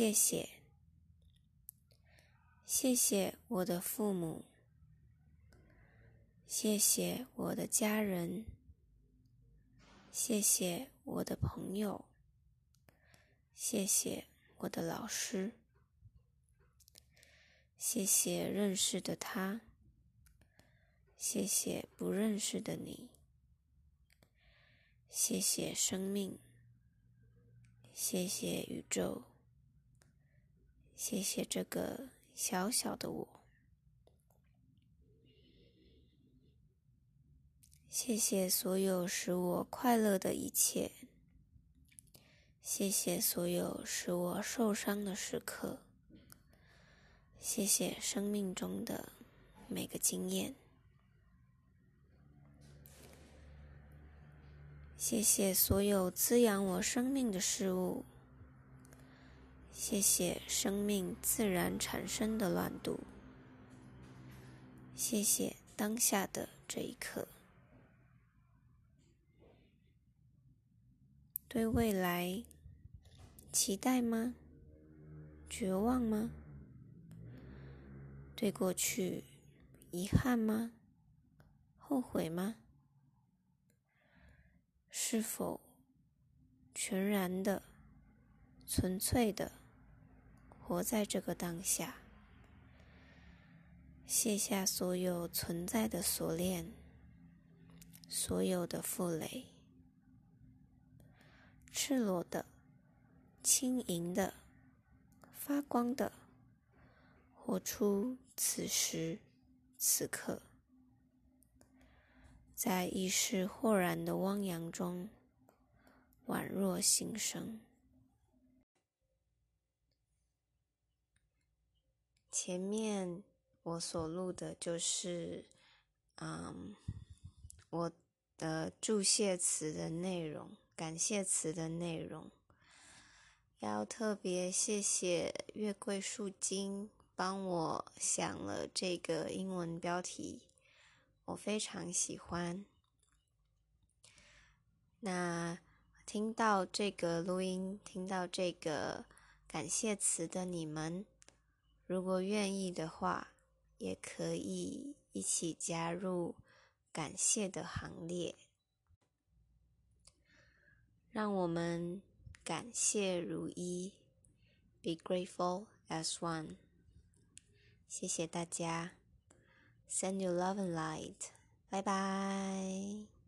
谢谢，谢谢我的父母，谢谢我的家人，谢谢我的朋友，谢谢我的老师，谢谢认识的他，谢谢不认识的你，谢谢生命，谢谢宇宙。谢谢这个小小的我，谢谢所有使我快乐的一切，谢谢所有使我受伤的时刻，谢谢生命中的每个经验，谢谢所有滋养我生命的事物。谢谢生命自然产生的乱度，谢谢当下的这一刻。对未来期待吗？绝望吗？对过去遗憾吗？后悔吗？是否全然的、纯粹的？活在这个当下，卸下所有存在的锁链，所有的负累，赤裸的、轻盈的、发光的，活出此时此刻，在意识豁然的汪洋中，宛若新生。前面我所录的就是，嗯，我的祝谢词的内容，感谢词的内容。要特别谢谢月桂树精帮我想了这个英文标题，我非常喜欢。那听到这个录音，听到这个感谢词的你们。如果愿意的话，也可以一起加入感谢的行列。让我们感谢如一，Be grateful as one。谢谢大家，Send you love and light。拜拜。